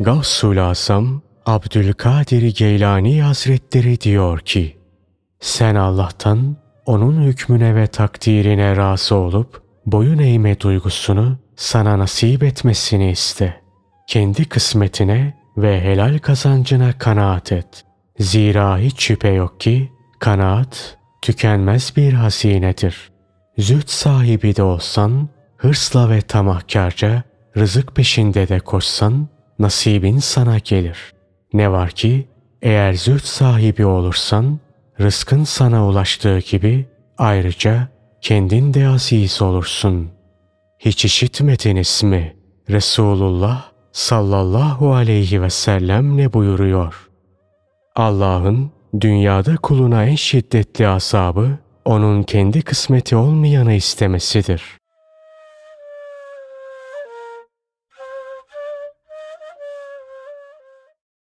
Gavsul Asam Abdülkadir Geylani Hazretleri diyor ki, sen Allah'tan onun hükmüne ve takdirine razı olup boyun eğme duygusunu sana nasip etmesini iste. Kendi kısmetine ve helal kazancına kanaat et. Zira hiç şüphe yok ki kanaat tükenmez bir hazinedir. Züht sahibi de olsan, hırsla ve tamahkarca rızık peşinde de koşsan nasibin sana gelir. Ne var ki eğer züht sahibi olursan rızkın sana ulaştığı gibi ayrıca kendin de aziz olursun. Hiç işitmediniz mi? Resulullah sallallahu aleyhi ve sellem ne buyuruyor? Allah'ın dünyada kuluna en şiddetli azabı onun kendi kısmeti olmayanı istemesidir.